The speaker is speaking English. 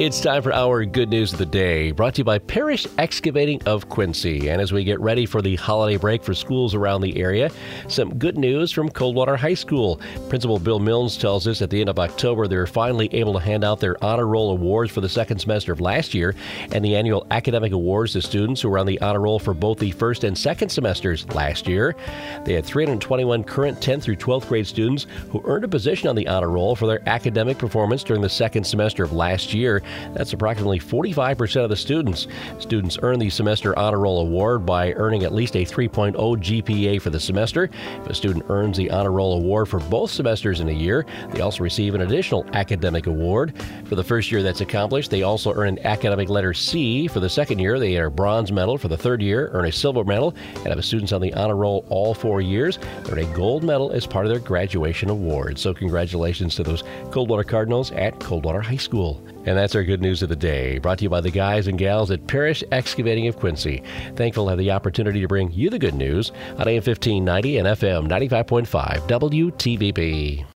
It's time for our good news of the day, brought to you by Parish Excavating of Quincy. And as we get ready for the holiday break for schools around the area, some good news from Coldwater High School. Principal Bill Milnes tells us at the end of October they're finally able to hand out their honor roll awards for the second semester of last year and the annual academic awards to students who were on the honor roll for both the first and second semesters last year. They had 321 current 10th through 12th grade students who earned a position on the honor roll for their academic performance during the second semester of last year. That's approximately 45% of the students. Students earn the semester honor roll award by earning at least a 3.0 GPA for the semester. If a student earns the honor roll award for both semesters in a year, they also receive an additional academic award. For the first year that's accomplished, they also earn an academic letter C. For the second year, they earn a bronze medal. For the third year, earn a silver medal. And a student's on the honor roll all four years, They earn a gold medal as part of their graduation award. So congratulations to those Coldwater Cardinals at Coldwater High School. And that's our good news of the day, brought to you by the guys and gals at Parish Excavating of Quincy. Thankful to have the opportunity to bring you the good news on AM 1590 and FM 95.5 WTVB.